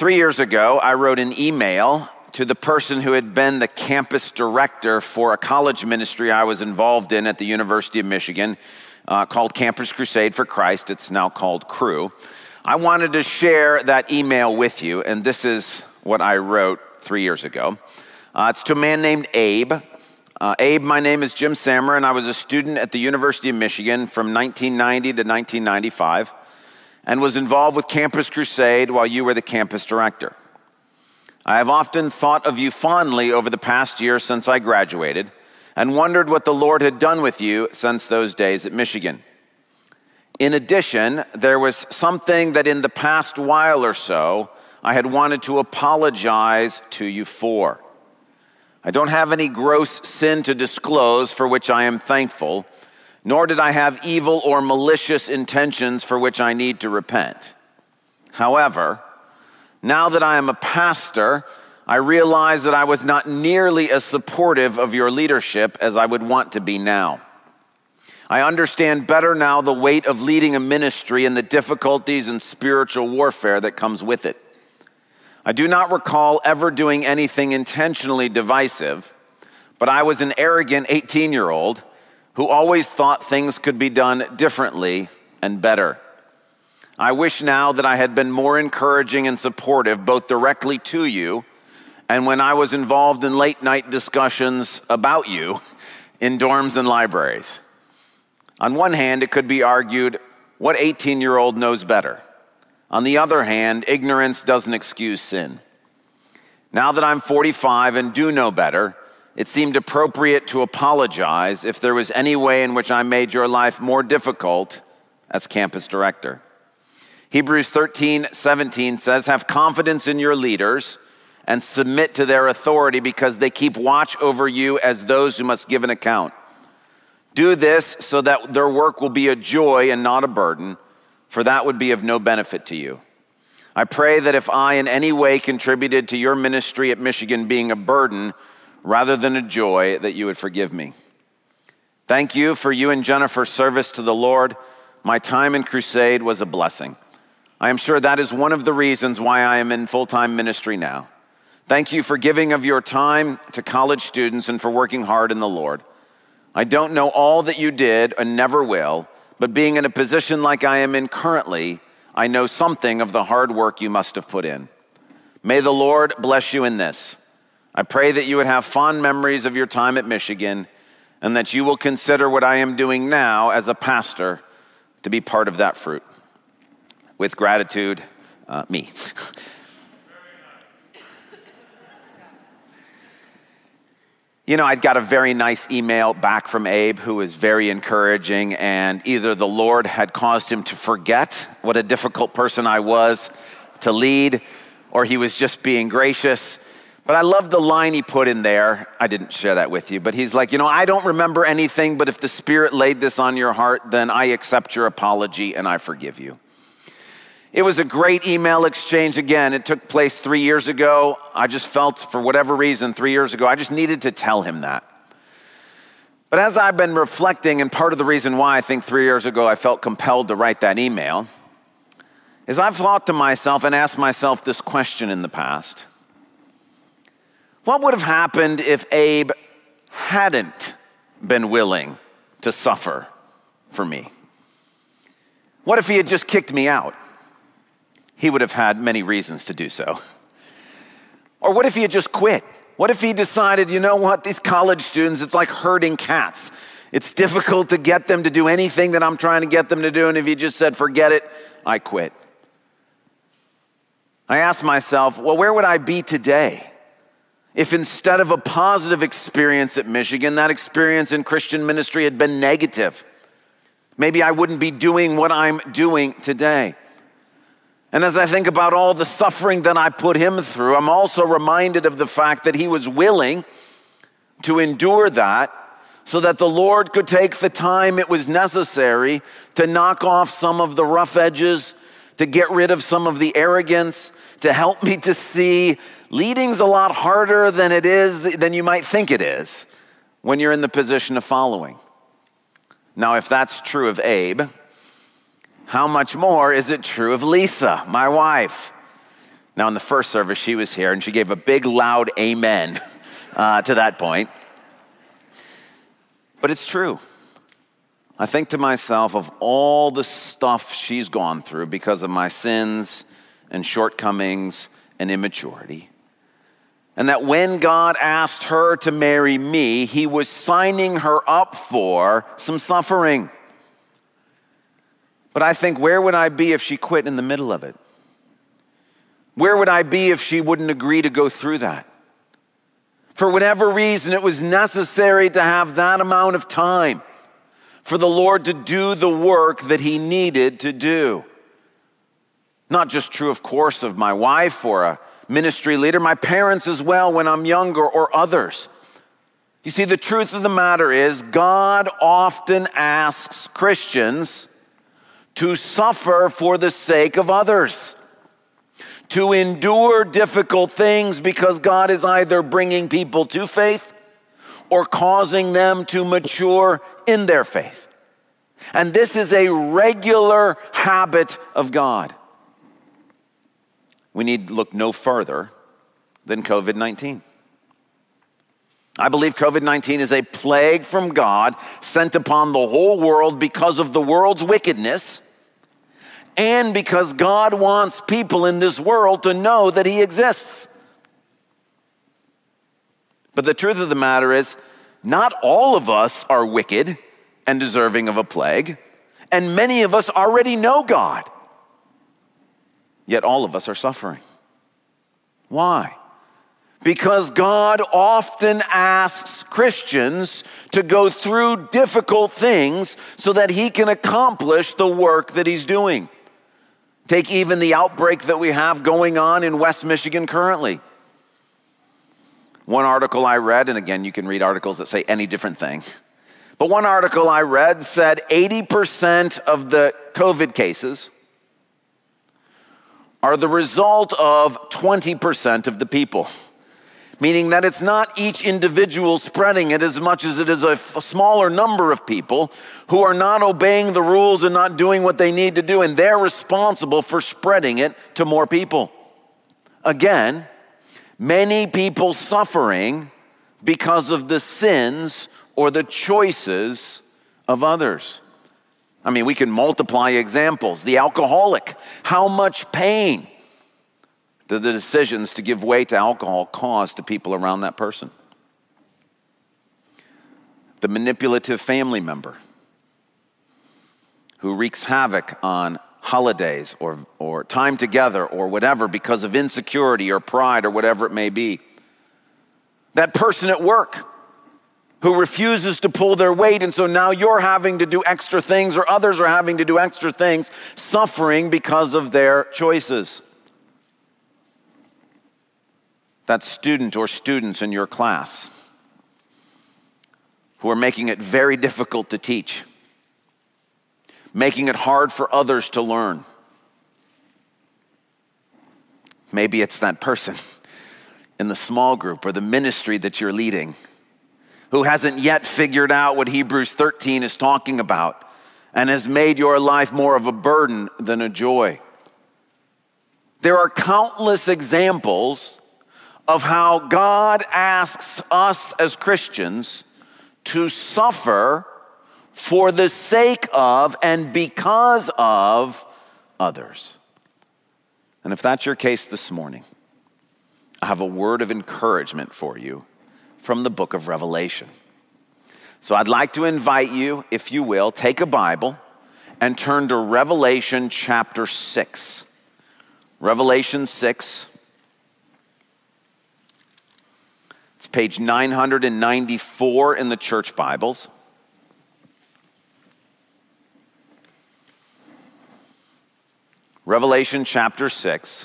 Three years ago, I wrote an email to the person who had been the campus director for a college ministry I was involved in at the University of Michigan uh, called Campus Crusade for Christ. It's now called Cru. I wanted to share that email with you, and this is what I wrote three years ago. Uh, it's to a man named Abe. Uh, Abe, my name is Jim Sammer, and I was a student at the University of Michigan from 1990 to 1995 and was involved with Campus Crusade while you were the campus director. I have often thought of you fondly over the past year since I graduated and wondered what the Lord had done with you since those days at Michigan. In addition, there was something that in the past while or so I had wanted to apologize to you for. I don't have any gross sin to disclose for which I am thankful nor did I have evil or malicious intentions for which I need to repent. However, now that I am a pastor, I realize that I was not nearly as supportive of your leadership as I would want to be now. I understand better now the weight of leading a ministry and the difficulties and spiritual warfare that comes with it. I do not recall ever doing anything intentionally divisive, but I was an arrogant 18 year old who always thought things could be done differently and better. I wish now that I had been more encouraging and supportive, both directly to you and when I was involved in late night discussions about you in dorms and libraries. On one hand, it could be argued what 18 year old knows better? On the other hand, ignorance doesn't excuse sin. Now that I'm 45 and do know better, it seemed appropriate to apologize if there was any way in which I made your life more difficult as campus director. Hebrews 13, 17 says, Have confidence in your leaders and submit to their authority because they keep watch over you as those who must give an account. Do this so that their work will be a joy and not a burden, for that would be of no benefit to you. I pray that if I in any way contributed to your ministry at Michigan being a burden, rather than a joy that you would forgive me. Thank you for you and Jennifer's service to the Lord. My time in crusade was a blessing. I am sure that is one of the reasons why I am in full time ministry now. Thank you for giving of your time to college students and for working hard in the Lord. I don't know all that you did and never will, but being in a position like I am in currently, I know something of the hard work you must have put in. May the Lord bless you in this. I pray that you would have fond memories of your time at Michigan and that you will consider what I am doing now as a pastor to be part of that fruit. With gratitude, uh, me. You know, I'd got a very nice email back from Abe who was very encouraging, and either the Lord had caused him to forget what a difficult person I was to lead, or he was just being gracious. But I love the line he put in there. I didn't share that with you, but he's like, you know, I don't remember anything, but if the Spirit laid this on your heart, then I accept your apology and I forgive you. It was a great email exchange again. It took place three years ago. I just felt, for whatever reason, three years ago, I just needed to tell him that. But as I've been reflecting, and part of the reason why I think three years ago I felt compelled to write that email, is I've thought to myself and asked myself this question in the past what would have happened if Abe hadn't been willing to suffer for me? What if he had just kicked me out? He would have had many reasons to do so. Or what if he had just quit? What if he decided, you know what, these college students, it's like herding cats. It's difficult to get them to do anything that I'm trying to get them to do. And if he just said, forget it, I quit. I asked myself, well, where would I be today? If instead of a positive experience at Michigan, that experience in Christian ministry had been negative, maybe I wouldn't be doing what I'm doing today. And as I think about all the suffering that I put him through, I'm also reminded of the fact that he was willing to endure that so that the Lord could take the time it was necessary to knock off some of the rough edges, to get rid of some of the arrogance, to help me to see Leading's a lot harder than it is than you might think it is when you're in the position of following. Now, if that's true of Abe, how much more is it true of Lisa, my wife? Now, in the first service, she was here and she gave a big, loud amen uh, to that point. But it's true. I think to myself of all the stuff she's gone through because of my sins and shortcomings and immaturity. And that when God asked her to marry me, he was signing her up for some suffering. But I think, where would I be if she quit in the middle of it? Where would I be if she wouldn't agree to go through that? For whatever reason, it was necessary to have that amount of time for the Lord to do the work that He needed to do. Not just true, of course, of my wife or a ministry leader, my parents as well when I'm younger or others. You see, the truth of the matter is, God often asks Christians to suffer for the sake of others, to endure difficult things because God is either bringing people to faith or causing them to mature in their faith. And this is a regular habit of God. We need look no further than COVID 19. I believe COVID 19 is a plague from God sent upon the whole world because of the world's wickedness and because God wants people in this world to know that He exists. But the truth of the matter is, not all of us are wicked and deserving of a plague, and many of us already know God. Yet all of us are suffering. Why? Because God often asks Christians to go through difficult things so that He can accomplish the work that He's doing. Take even the outbreak that we have going on in West Michigan currently. One article I read, and again, you can read articles that say any different thing, but one article I read said 80% of the COVID cases are the result of 20% of the people. Meaning that it's not each individual spreading it as much as it is a, f- smaller number of people who are not obeying the rules and not doing what they need to do, and they're responsible for spreading it to more people. Again, many people suffering because of the sins or the choices of others. I mean, we can multiply examples. The alcoholic, how much pain do the decisions to give way to alcohol cause to people around that person? The manipulative family member who wreaks havoc on holidays or, or time together or whatever because of insecurity or pride or whatever it may be. That person at work who refuses to pull their weight. And so now you're having to do extra things, or others are having to do extra things, suffering because of their choices. That student or students in your class who are making it very difficult to teach, making it hard for others to learn. Maybe it's that person in the small group or the ministry that you're leading who hasn't yet figured out what Hebrews 13 is talking about and has made your life more of a burden than a joy. There are countless examples of how God asks us as Christians to suffer for the sake of and because of others. And if that's your case this morning, I have a word of encouragement for you from the book of Revelation. So I'd like to invite you, if you will, take a Bible and turn to Revelation chapter 6. Revelation 6. It's page 994 in the church Bibles. Revelation chapter 6.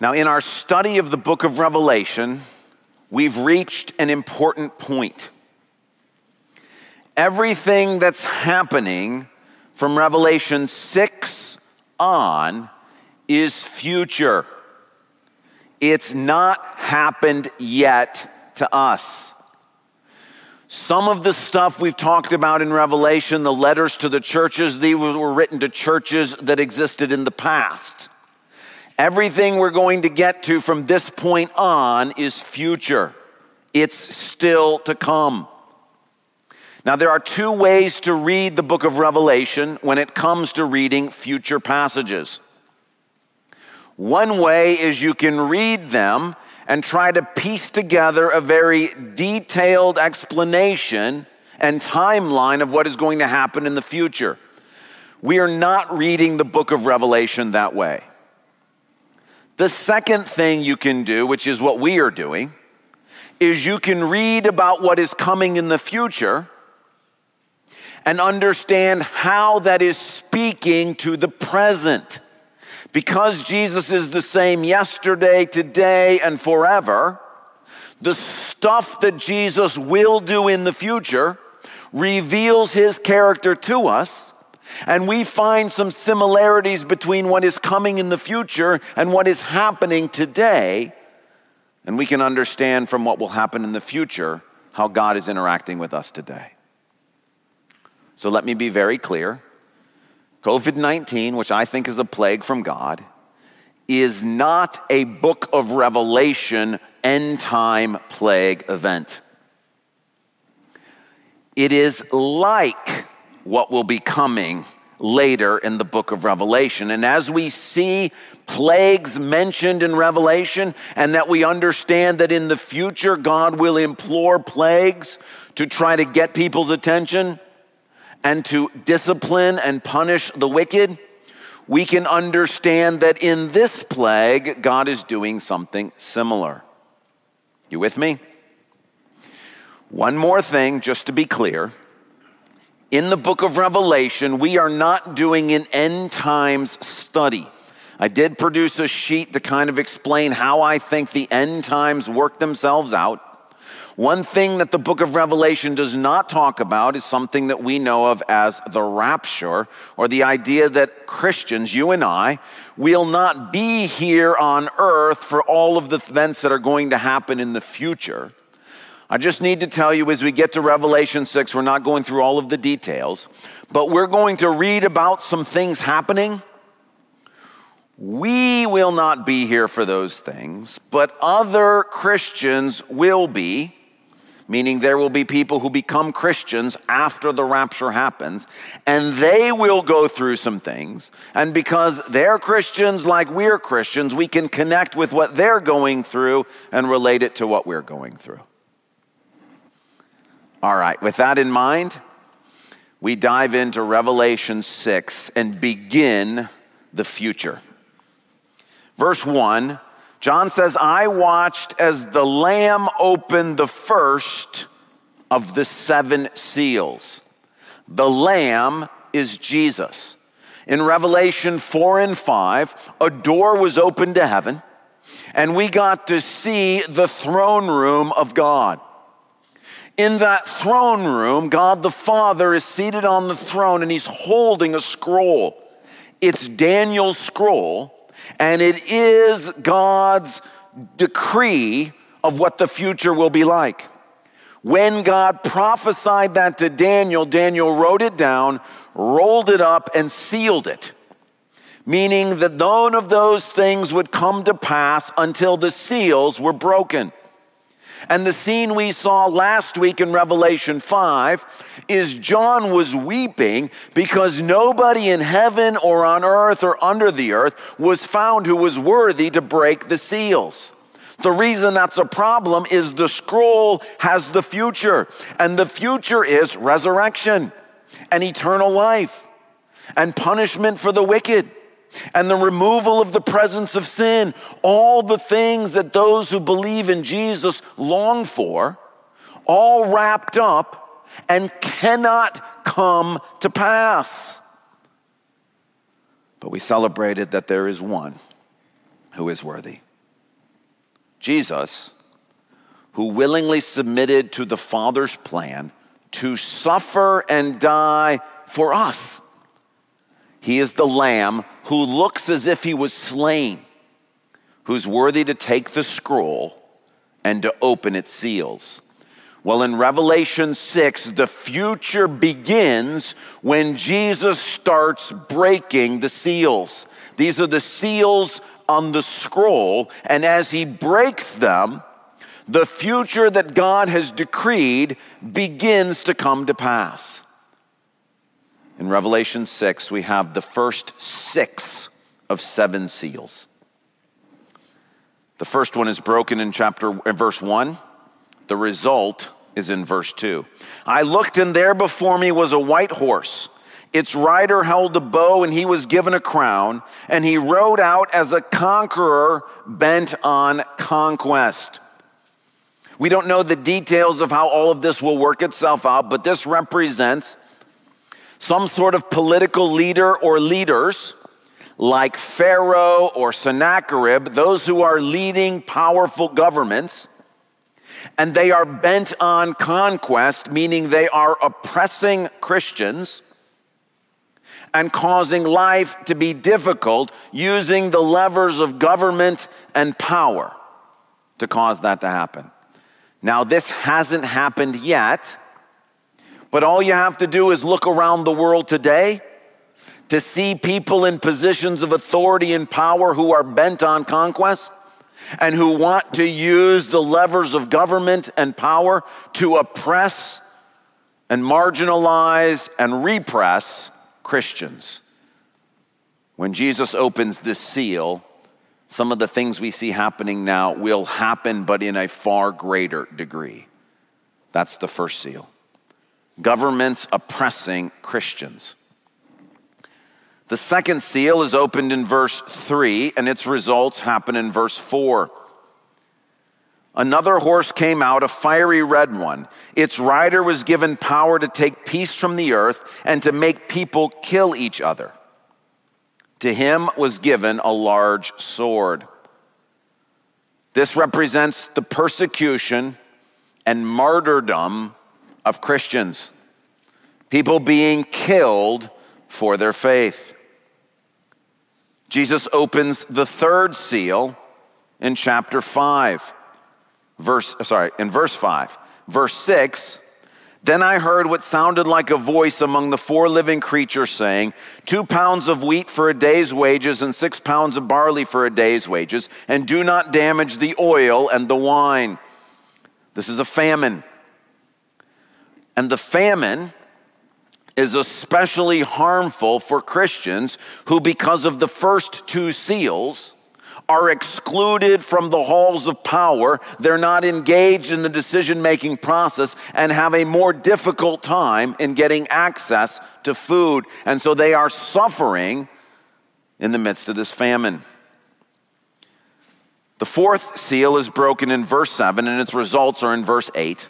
Now, in our study of the book of Revelation, we've reached an important point. Everything that's happening from Revelation 6 on is future. It's not happened yet to us. Some of the stuff we've talked about in Revelation, the letters to the churches, these were written to churches that existed in the past. Everything we're going to get to from this point on is future. It's still to come. Now, there are two ways to read the book of Revelation when it comes to reading future passages. One way is you can read them and try to piece together a very detailed explanation and timeline of what is going to happen in the future. We are not reading the book of Revelation that way. The second thing you can do, which is what we are doing, is you can read about what is coming in the future and understand how that is speaking to the present. Because Jesus is the same yesterday, today, and forever, the stuff that Jesus will do in the future reveals his character to us. And we find some similarities between what is coming in the future and what is happening today. And we can understand from what will happen in the future how God is interacting with us today. So let me be very clear COVID 19, which I think is a plague from God, is not a book of Revelation end time plague event. It is like what will be coming later in the book of Revelation. And as we see plagues mentioned in Revelation, and that we understand that in the future God will implore plagues to try to get people's attention, and to discipline and punish the wicked, we can understand that in this plague, God is doing something similar. You with me? One more thing, just to be clear. In the book of Revelation, we are not doing an end times study. I did produce a sheet to kind of explain how I think the end times work themselves out. One thing that the book of Revelation does not talk about is something that we know of as the rapture, or the idea that Christians, you and I, will not be here on earth for all of the events that are going to happen in the future. I just need to tell you as we get to Revelation 6, we're not going through all of the details, but we're going to read about some things happening. We will not be here for those things, but other Christians will be meaning there will be people who become Christians after the rapture happens, and they will go through some things. And because they're Christians like we're Christians, we can connect with what they're going through and relate it to what we're going through. All right, with that in mind, we dive into Revelation 6 and begin the future. Verse 1 John says, I watched as the Lamb opened the first of the seven seals. The Lamb is Jesus. In Revelation 4 and 5, a door was opened to heaven, and we got to see the throne room of God. In that throne room, God the Father is seated on the throne and he's holding a scroll. It's Daniel's scroll and it is God's decree of what the future will be like. When God prophesied that to Daniel, Daniel wrote it down, rolled it up, and sealed it, meaning that none of those things would come to pass until the seals were broken. And the scene we saw last week in Revelation 5 is John was weeping because nobody in heaven or on earth or under the earth was found who was worthy to break the seals. The reason that's a problem is the scroll has the future, and the future is resurrection and eternal life and punishment for the wicked and the removal of the presence of sin, all the things that those who believe in Jesus long for, all wrapped up and cannot come to pass. But we celebrated that there is one who is worthy Jesus, who willingly submitted to the Father's plan to suffer and die for us. He is the Lamb who looks as if he was slain, who's worthy to take the scroll and to open its seals. Well, in Revelation 6, the future begins when Jesus starts breaking the seals. These are the seals on the scroll, and as he breaks them, the future that God has decreed begins to come to pass. In Revelation 6, we have the first six of seven seals. The first one is broken in chapter verse 1. The result is in verse 2. I looked and there before me was a white horse. Its rider held a bow and he was given a crown and he rode out as a conqueror bent on conquest. We don't know the details of how all of this will work itself out, but this represents some sort of political leader or leaders like Pharaoh or Sennacherib, those who are leading powerful governments, and they are bent on conquest, meaning they are oppressing Christians and causing life to be difficult using the levers of government and power to cause that to happen. Now, this hasn't happened yet, but all you have to do is look around the world today to see people in positions of authority and power who are bent on conquest and who want to use the levers of government and power to oppress and marginalize and repress Christians. When Jesus opens this seal, some of the things we see happening now will happen, but in a far greater degree. That's the first seal. Governments oppressing Christians. The second seal is opened in verse 3, and its results happen in verse 4. Another horse came out, a fiery red one. Its rider was given power to take peace from the earth and to make people kill each other. To him was given a large sword. This represents the persecution and martyrdom of Christians, people being killed for their faith. Jesus opens the third seal in chapter 5 verse uh, sorry in verse 5 verse 6 then I heard what sounded like a voice among the four living creatures saying, Two pounds of wheat for a day's wages and six pounds of barley for a day's wages, and do not damage the oil and the wine. This is a famine. And the famine is especially harmful for Christians who, because of the first two seals, are excluded from the halls of power. They're not engaged in the decision making process and have a more difficult time in getting access to food. And so they are suffering in the midst of this famine. The fourth seal is broken in verse 7, and its results are in verse 8.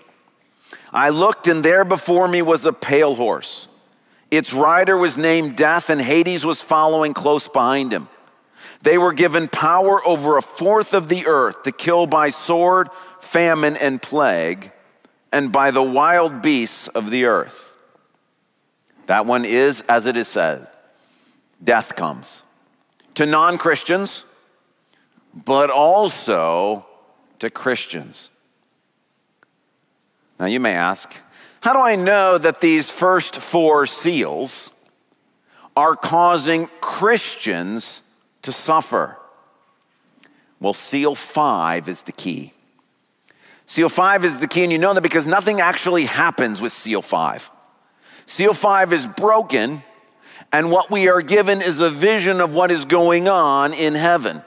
I looked, and there before me was a pale horse. Its rider was named Death, and Hades was following close behind him. They were given power over a fourth of the earth to kill by sword, famine, and plague, and by the wild beasts of the earth. That one is, as it is said, death comes to non Christians, but also to Christians. Now, you may ask, how do I know that these first four seals are causing Christians to suffer? Well, seal five is the key. Seal five is the key, and you know that because nothing actually happens with seal five. Seal five is broken, and what we are given is a vision of what is going on in heaven.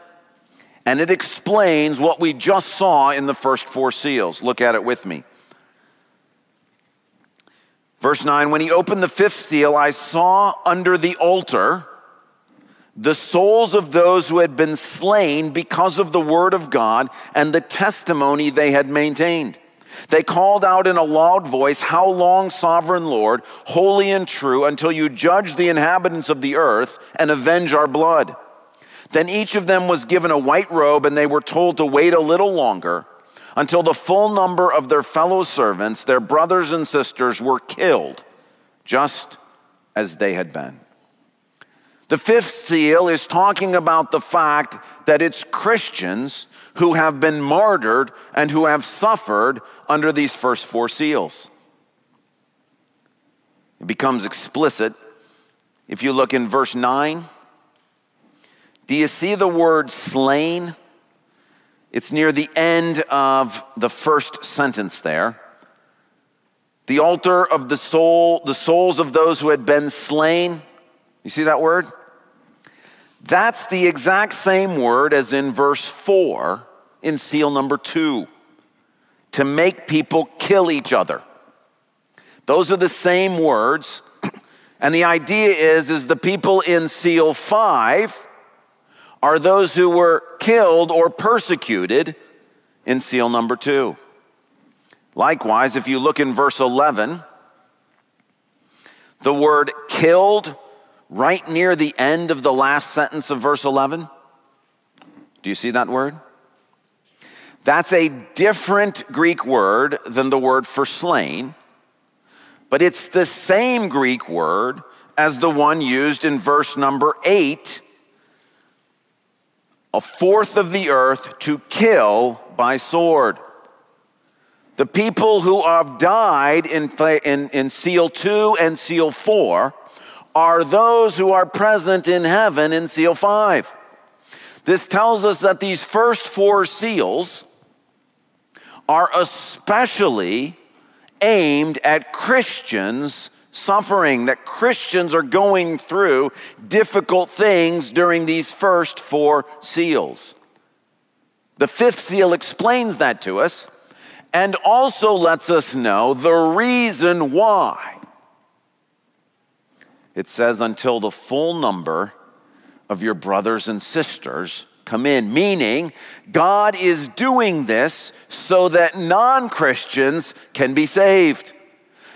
And it explains what we just saw in the first four seals. Look at it with me. Verse 9 When he opened the fifth seal, I saw under the altar the souls of those who had been slain because of the word of God and the testimony they had maintained. They called out in a loud voice, How long, sovereign Lord, holy and true, until you judge the inhabitants of the earth and avenge our blood? Then each of them was given a white robe, and they were told to wait a little longer until the full number of their fellow servants, their brothers and sisters, were killed, just as they had been. The fifth seal is talking about the fact that it's Christians who have been martyred and who have suffered under these first four seals. It becomes explicit if you look in verse 9. Do you see the word slain? It's near the end of the first sentence there. The altar of the soul, the souls of those who had been slain. You see that word? That's the exact same word as in verse 4 in seal number 2 to make people kill each other. Those are the same words. And the idea is is the people in seal 5 are those who were killed or persecuted in seal number 2. Likewise, if you look in verse 11, the word killed right near the end of the last sentence of verse 11. Do you see that word? That's a different Greek word than the word for slain, but it's the same Greek word as the one used in verse number 8 a fourth of the earth to kill by sword. The people who have died in, in, in seal 2 and seal 4 are those who are present in heaven in seal 5. This tells us that these first four seals are especially aimed at Christians suffering, that Christians are going through difficult things during these first four seals. The fifth seal explains that to us and also lets us know the reason why. It says, until the full number of your brothers and sisters come in, meaning God is doing this so that non Christians can be saved.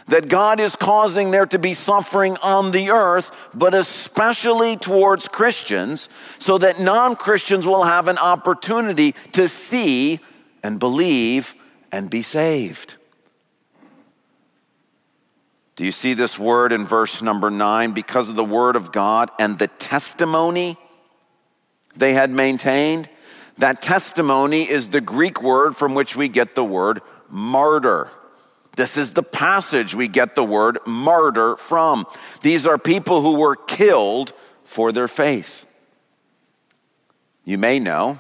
That God is causing there to be suffering on the earth, but especially towards Christians, so that non Christians will have an opportunity to see and believe and be saved. Do you see this word in verse number nine? Because of the word of God and the testimony they had maintained. That testimony is the Greek word from which we get the word martyr. This is the passage we get the word martyr from. These are people who were killed for their faith. You may know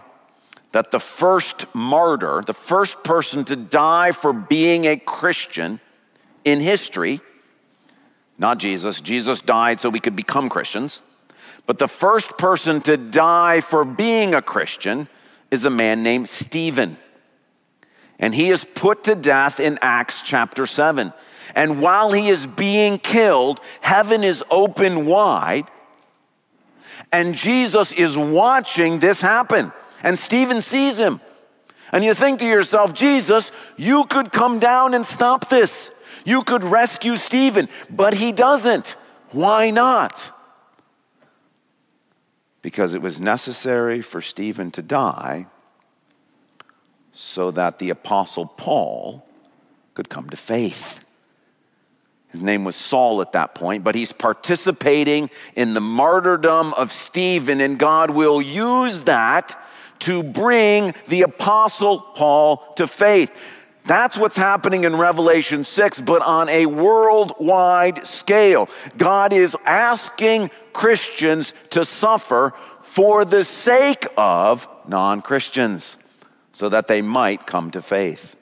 that the first martyr, the first person to die for being a Christian in history, not Jesus, Jesus died so we could become Christians, but the first person to die for being a Christian is a man named Stephen. And he is put to death in Acts chapter 7. And while he is being killed, heaven is open wide, and Jesus is watching this happen. And Stephen sees him. And you think to yourself, Jesus, you could come down and stop this. You could rescue Stephen, but he doesn't. Why not? Because it was necessary for Stephen to die so that the Apostle Paul could come to faith. His name was Saul at that point, but he's participating in the martyrdom of Stephen, and God will use that to bring the Apostle Paul to faith. That's what's happening in Revelation 6, but on a worldwide scale. God is asking Christians to suffer for the sake of non Christians so that they might come to faith.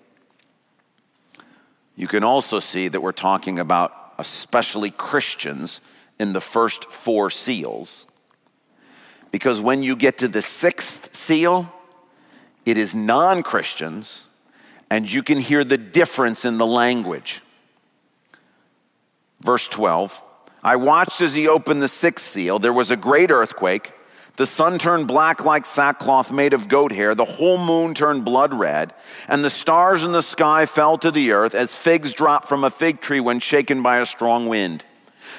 You can also see that we're talking about especially Christians in the first four seals because when you get to the sixth seal, it is non Christians, and you can hear the difference in the language. Verse 12 I watched as he opened the sixth seal. There was a great earthquake. The sun turned black like sackcloth made of goat hair. The whole moon turned blood red. And the stars in the sky fell to the earth as figs drop from a fig tree when shaken by a strong wind.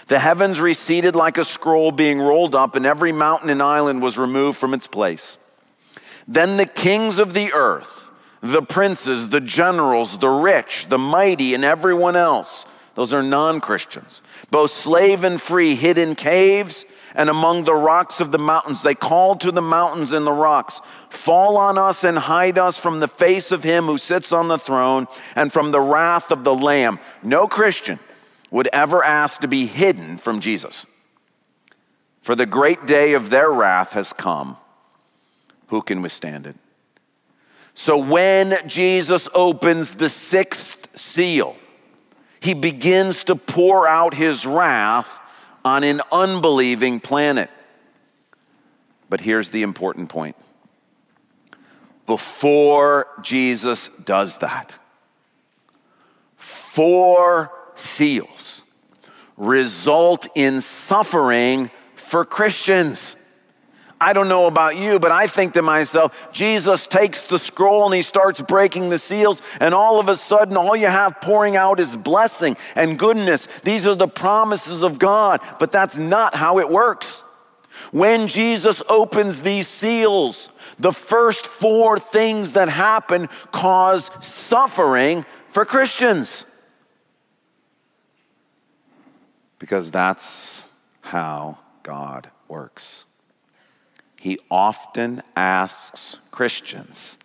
The heavens receded like a scroll being rolled up, and every mountain and island was removed from its place. Then the kings of the earth, the princes, the generals, the rich, the mighty, and everyone else, those are non Christians, both slave and free, hid in caves and among the rocks of the mountains. They called to the mountains and the rocks, Fall on us and hide us from the face of him who sits on the throne and from the wrath of the Lamb. No Christian would ever ask to be hidden from Jesus. For the great day of their wrath has come. Who can withstand it? So when Jesus opens the sixth seal, he begins to pour out his wrath on an unbelieving planet. But here's the important point before Jesus does that, four seals result in suffering for Christians. I don't know about you, but I think to myself, Jesus takes the scroll and he starts breaking the seals, and all of a sudden, all you have pouring out is blessing and goodness. These are the promises of God, but that's not how it works. When Jesus opens these seals, the first four things that happen cause suffering for Christians. Because that's how God works he often asks Christians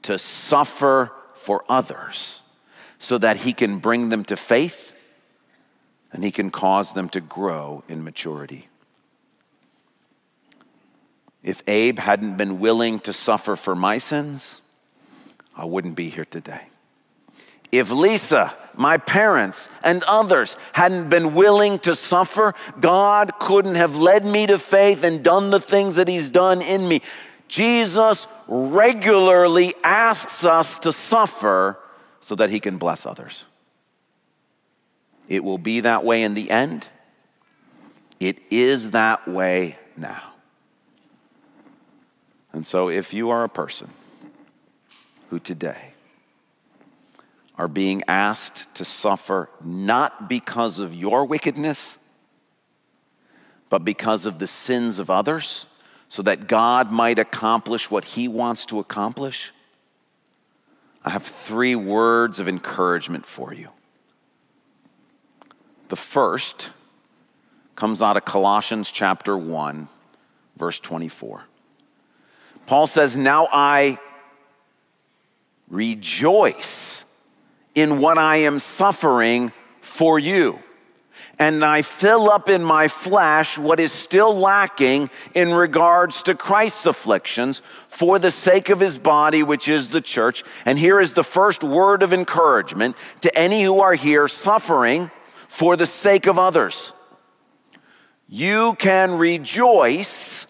to suffer for others so that he can bring them to faith and he can cause them to grow in maturity. If Abe hadn't been willing to suffer for my sins, I wouldn't be here today. If Lisa, my parents, and others hadn't been willing to suffer, God couldn't have led me to faith and done the things that He's done in me. Jesus regularly asks us to suffer so that He can bless others. It will be that way in the end. It is that way now. And so, if you are a person who today are being asked to suffer not because of your wickedness, but because of the sins of others, so that God might accomplish what He wants to accomplish? I have three words of encouragement for you. The first comes out of Colossians chapter 1, verse 24. Paul says, Now I rejoice in what I am suffering for you. And I fill up in my flesh what is still lacking in regards to Christ's afflictions for the sake of his body, which is the church. And here is the first word of encouragement to any who are here suffering for the sake of others. You can rejoice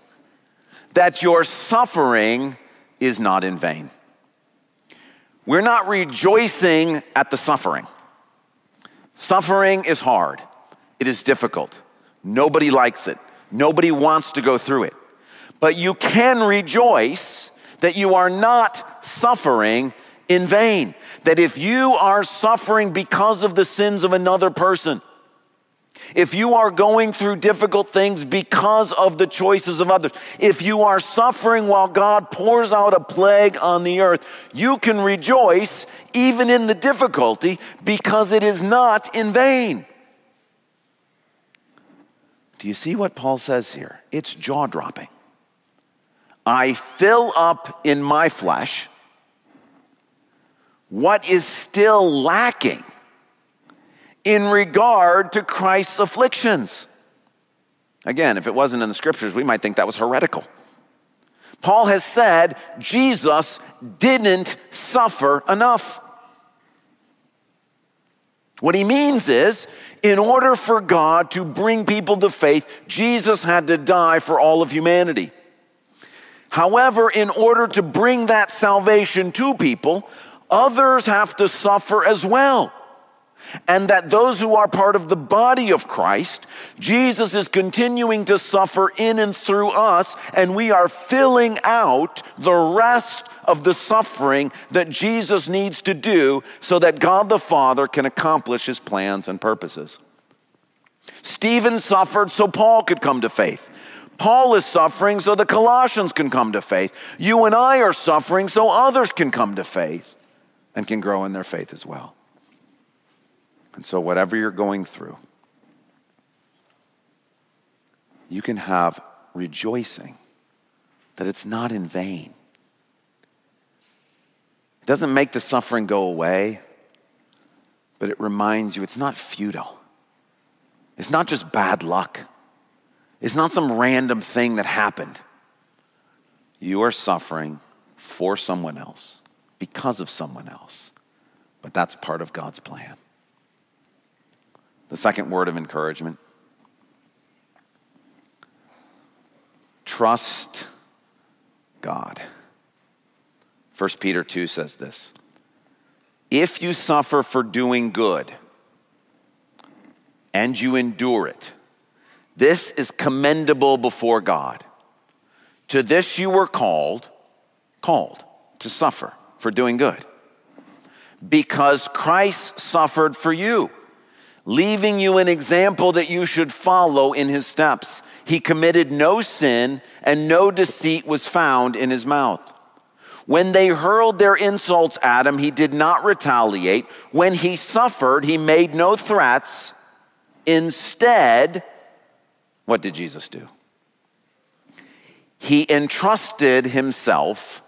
that your suffering is not in vain. We're not rejoicing at the suffering. Suffering is hard, it is difficult. Nobody likes it, nobody wants to go through it. But you can rejoice that you are not suffering in vain. That if you are suffering because of the sins of another person, if you are going through difficult things because of the choices of others, if you are suffering while God pours out a plague on the earth, you can rejoice even in the difficulty because it is not in vain. Do you see what Paul says here? It's jaw dropping. I fill up in my flesh what is still lacking in regard to Christ's afflictions. Again, if it wasn't in the scriptures, we might think that was heretical. Paul has said Jesus didn't suffer enough. What he means is, in order for God to bring people to faith, Jesus had to die for all of humanity. However, in order to bring that salvation to people, others have to suffer as well and that those who are part of the body of Christ, Jesus is continuing to suffer in and through us, and we are filling out the rest of the suffering that Jesus needs to do so that God the Father can accomplish his plans and purposes. Stephen suffered so Paul could come to faith. Paul is suffering so the Colossians can come to faith. You and I are suffering so others can come to faith and can grow in their faith as well. And so, whatever you're going through, you can have rejoicing that it's not in vain. It doesn't make the suffering go away, but it reminds you it's not futile. It's not just bad luck. It's not some random thing that happened. You are suffering for someone else, because of someone else. But that's part of God's plan. The second word of encouragement trust God. 1 Peter 2 says this If you suffer for doing good and you endure it, this is commendable before God. To this you were called, called to suffer for doing good. Because Christ suffered for you, leaving you an example that you should follow in his steps. He committed no sin, and no deceit was found in his mouth. When they hurled their insults at him, he did not retaliate. When he suffered, he made no threats. Instead, what did Jesus do? He entrusted himself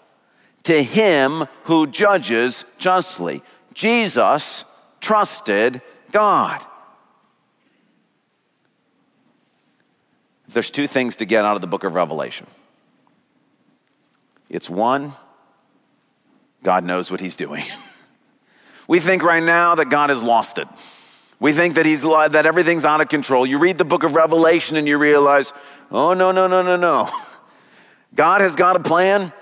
to him who judges justly. Jesus trusted God. There's two things to get out of the book of Revelation. It's one, God knows what he's doing. we think right now that God has lost it. We think that he's that everything's out of control. You read the book of Revelation and you realize, "Oh no, no, no, no, no. God has got a plan."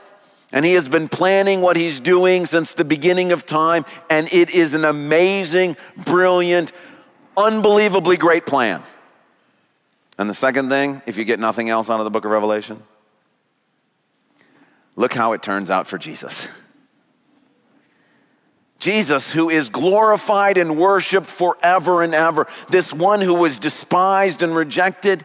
And he has been planning what he's doing since the beginning of time, and it is an amazing, brilliant, unbelievably great plan. And the second thing, if you get nothing else out of the book of Revelation, look how it turns out for Jesus. Jesus, who is glorified and worshiped forever and ever, this one who was despised and rejected,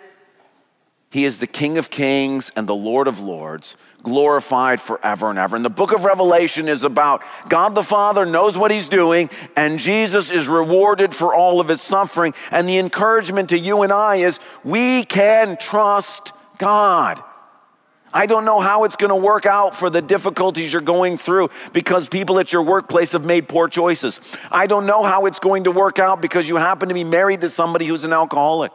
he is the King of kings and the Lord of lords, glorified forever and ever. And the book of Revelation is about God the Father knows what he's doing, and Jesus is rewarded for all of his suffering. And the encouragement to you and I is we can trust God. I don't know how it's going to work out for the difficulties you're going through because people at your workplace have made poor choices. I don't know how it's going to work out because you happen to be married to somebody who's an alcoholic.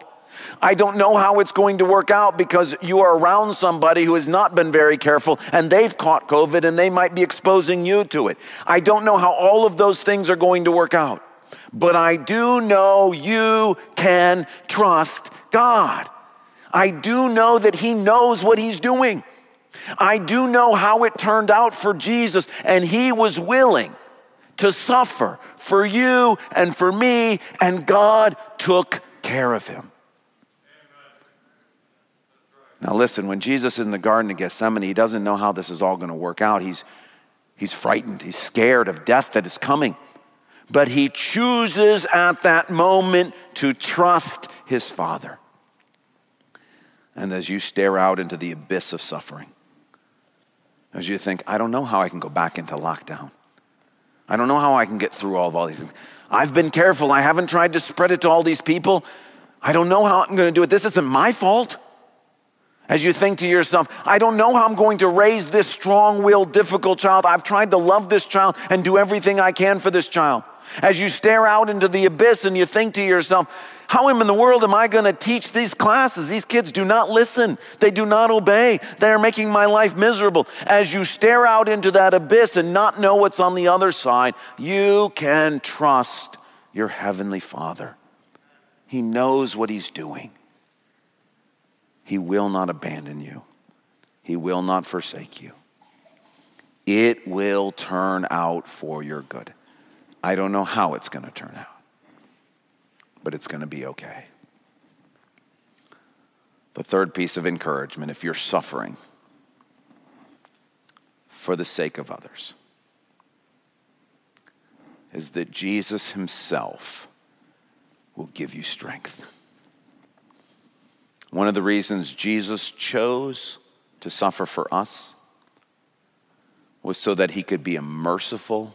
I don't know how it's going to work out because you are around somebody who has not been very careful and they've caught COVID and they might be exposing you to it. I don't know how all of those things are going to work out. But I do know you can trust God. I do know that He knows what He's doing. I do know how it turned out for Jesus, and He was willing to suffer for you and for me, and God took care of Him. Now, listen, when Jesus is in the Garden of Gethsemane, he doesn't know how this is all going to work out. He's, he's frightened, he's scared of death that is coming. But he chooses at that moment to trust his Father. And as you stare out into the abyss of suffering, as you think, I don't know how I can go back into lockdown. I don't know how I can get through all of all these things. I've been careful. I haven't tried to spread it to all these people. I don't know how I'm going to do it. This isn't my fault. As you think to yourself, I don't know how I'm going to raise this strong willed, difficult child. I've tried to love this child and do everything I can for this child. As you stare out into the abyss and you think to yourself, how in the world am I going to teach these classes? These kids do not listen. They do not obey. They are making my life miserable. As you stare out into that abyss and not know what's on the other side, you can trust your Heavenly Father. He knows what He's doing. He will not abandon you, He will not forsake you. It will turn out for your good. I don't know how it's going to turn out but it's going to be okay. The third piece of encouragement if you're suffering for the sake of others is that Jesus Himself will give you strength. One of the reasons Jesus chose to suffer for us was so that He could be a merciful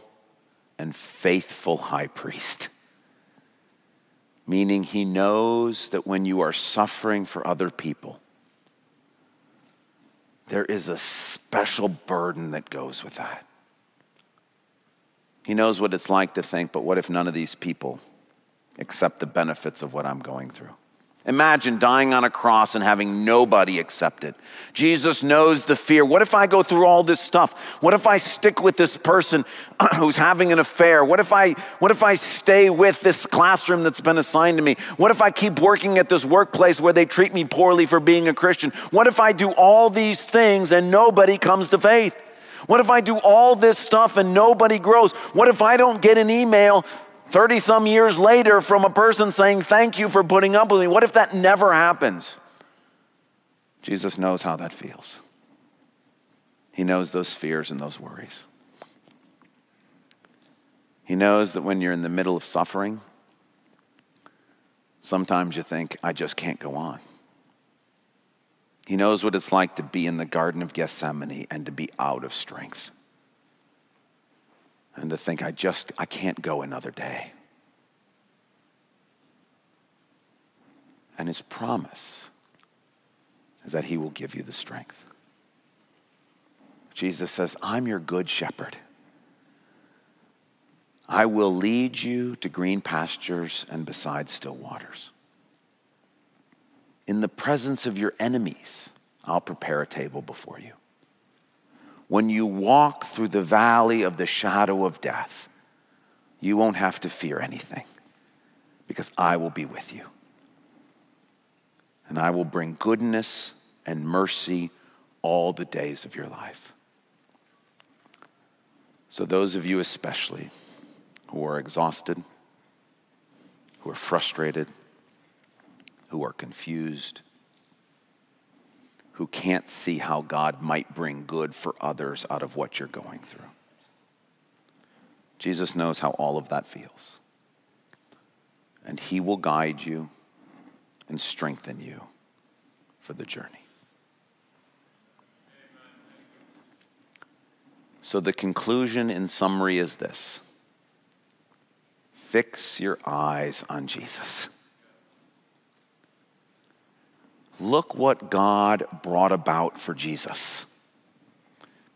and faithful high priest meaning he knows that when you are suffering for other people, there is a special burden that goes with that. He knows what it's like to think, but what if none of these people accept the benefits of what I'm going through? Imagine dying on a cross and having nobody accept it. Jesus knows the fear. What if I go through all this stuff? What if I stick with this person who's having an affair? What if I what if I stay with this classroom that's been assigned to me? What if I keep working at this workplace where they treat me poorly for being a Christian? What if I do all these things and nobody comes to faith? What if I do all this stuff and nobody grows? What if I don't get an email 30 some years later from a person saying, Thank you for putting up with me? What if that never happens? Jesus knows how that feels. He knows those fears and those worries. He knows that when you're in the middle of suffering, sometimes you think, I just can't go on. He knows what it's like to be in the Garden of Gethsemane and to be out of strength. And to think, I just, I can't go another day. And his promise is that he will give you the strength. Jesus says, I'm your good shepherd. I will lead you to green pastures and beside still waters. In the presence of your enemies, I'll prepare a table before you. When you walk through the valley of the shadow of death, you won't have to fear anything because I will be with you. And I will bring goodness and mercy all the days of your life. So, those of you especially who are exhausted, who are frustrated, who are confused, who can't see how God might bring good for others out of what you're going through. Jesus knows how all of that feels. And He will guide you and strengthen you for the journey. So, the conclusion in summary is this fix your eyes on Jesus. Look what God brought about for Jesus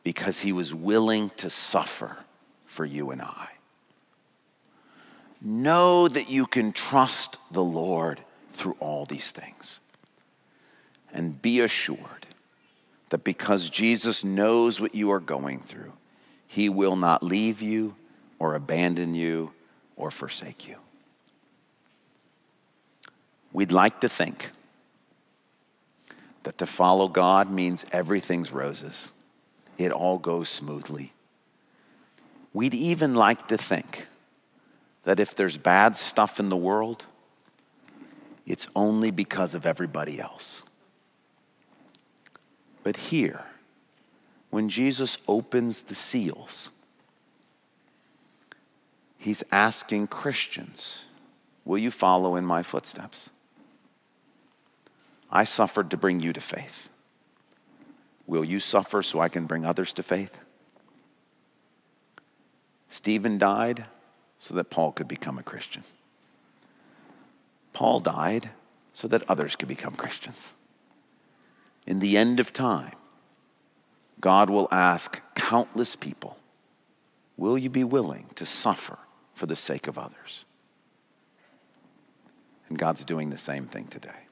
because he was willing to suffer for you and I. Know that you can trust the Lord through all these things. And be assured that because Jesus knows what you are going through, he will not leave you or abandon you or forsake you. We'd like to think that to follow God means everything's roses, it all goes smoothly. We'd even like to think that if there's bad stuff in the world, it's only because of everybody else. But here, when Jesus opens the seals, he's asking Christians, Will you follow in my footsteps? I suffered to bring you to faith. Will you suffer so I can bring others to faith? Stephen died so that Paul could become a Christian. Paul died so that others could become Christians. In the end of time, God will ask countless people, Will you be willing to suffer for the sake of others? And God's doing the same thing today.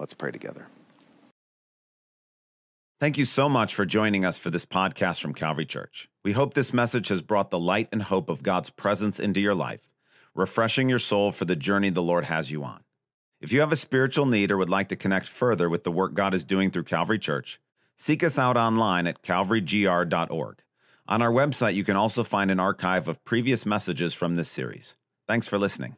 Let's pray together. Thank you so much for joining us for this podcast from Calvary Church. We hope this message has brought the light and hope of God's presence into your life, refreshing your soul for the journey the Lord has you on. If you have a spiritual need or would like to connect further with the work God is doing through Calvary Church, seek us out online at calvarygr.org. On our website, you can also find an archive of previous messages from this series. Thanks for listening.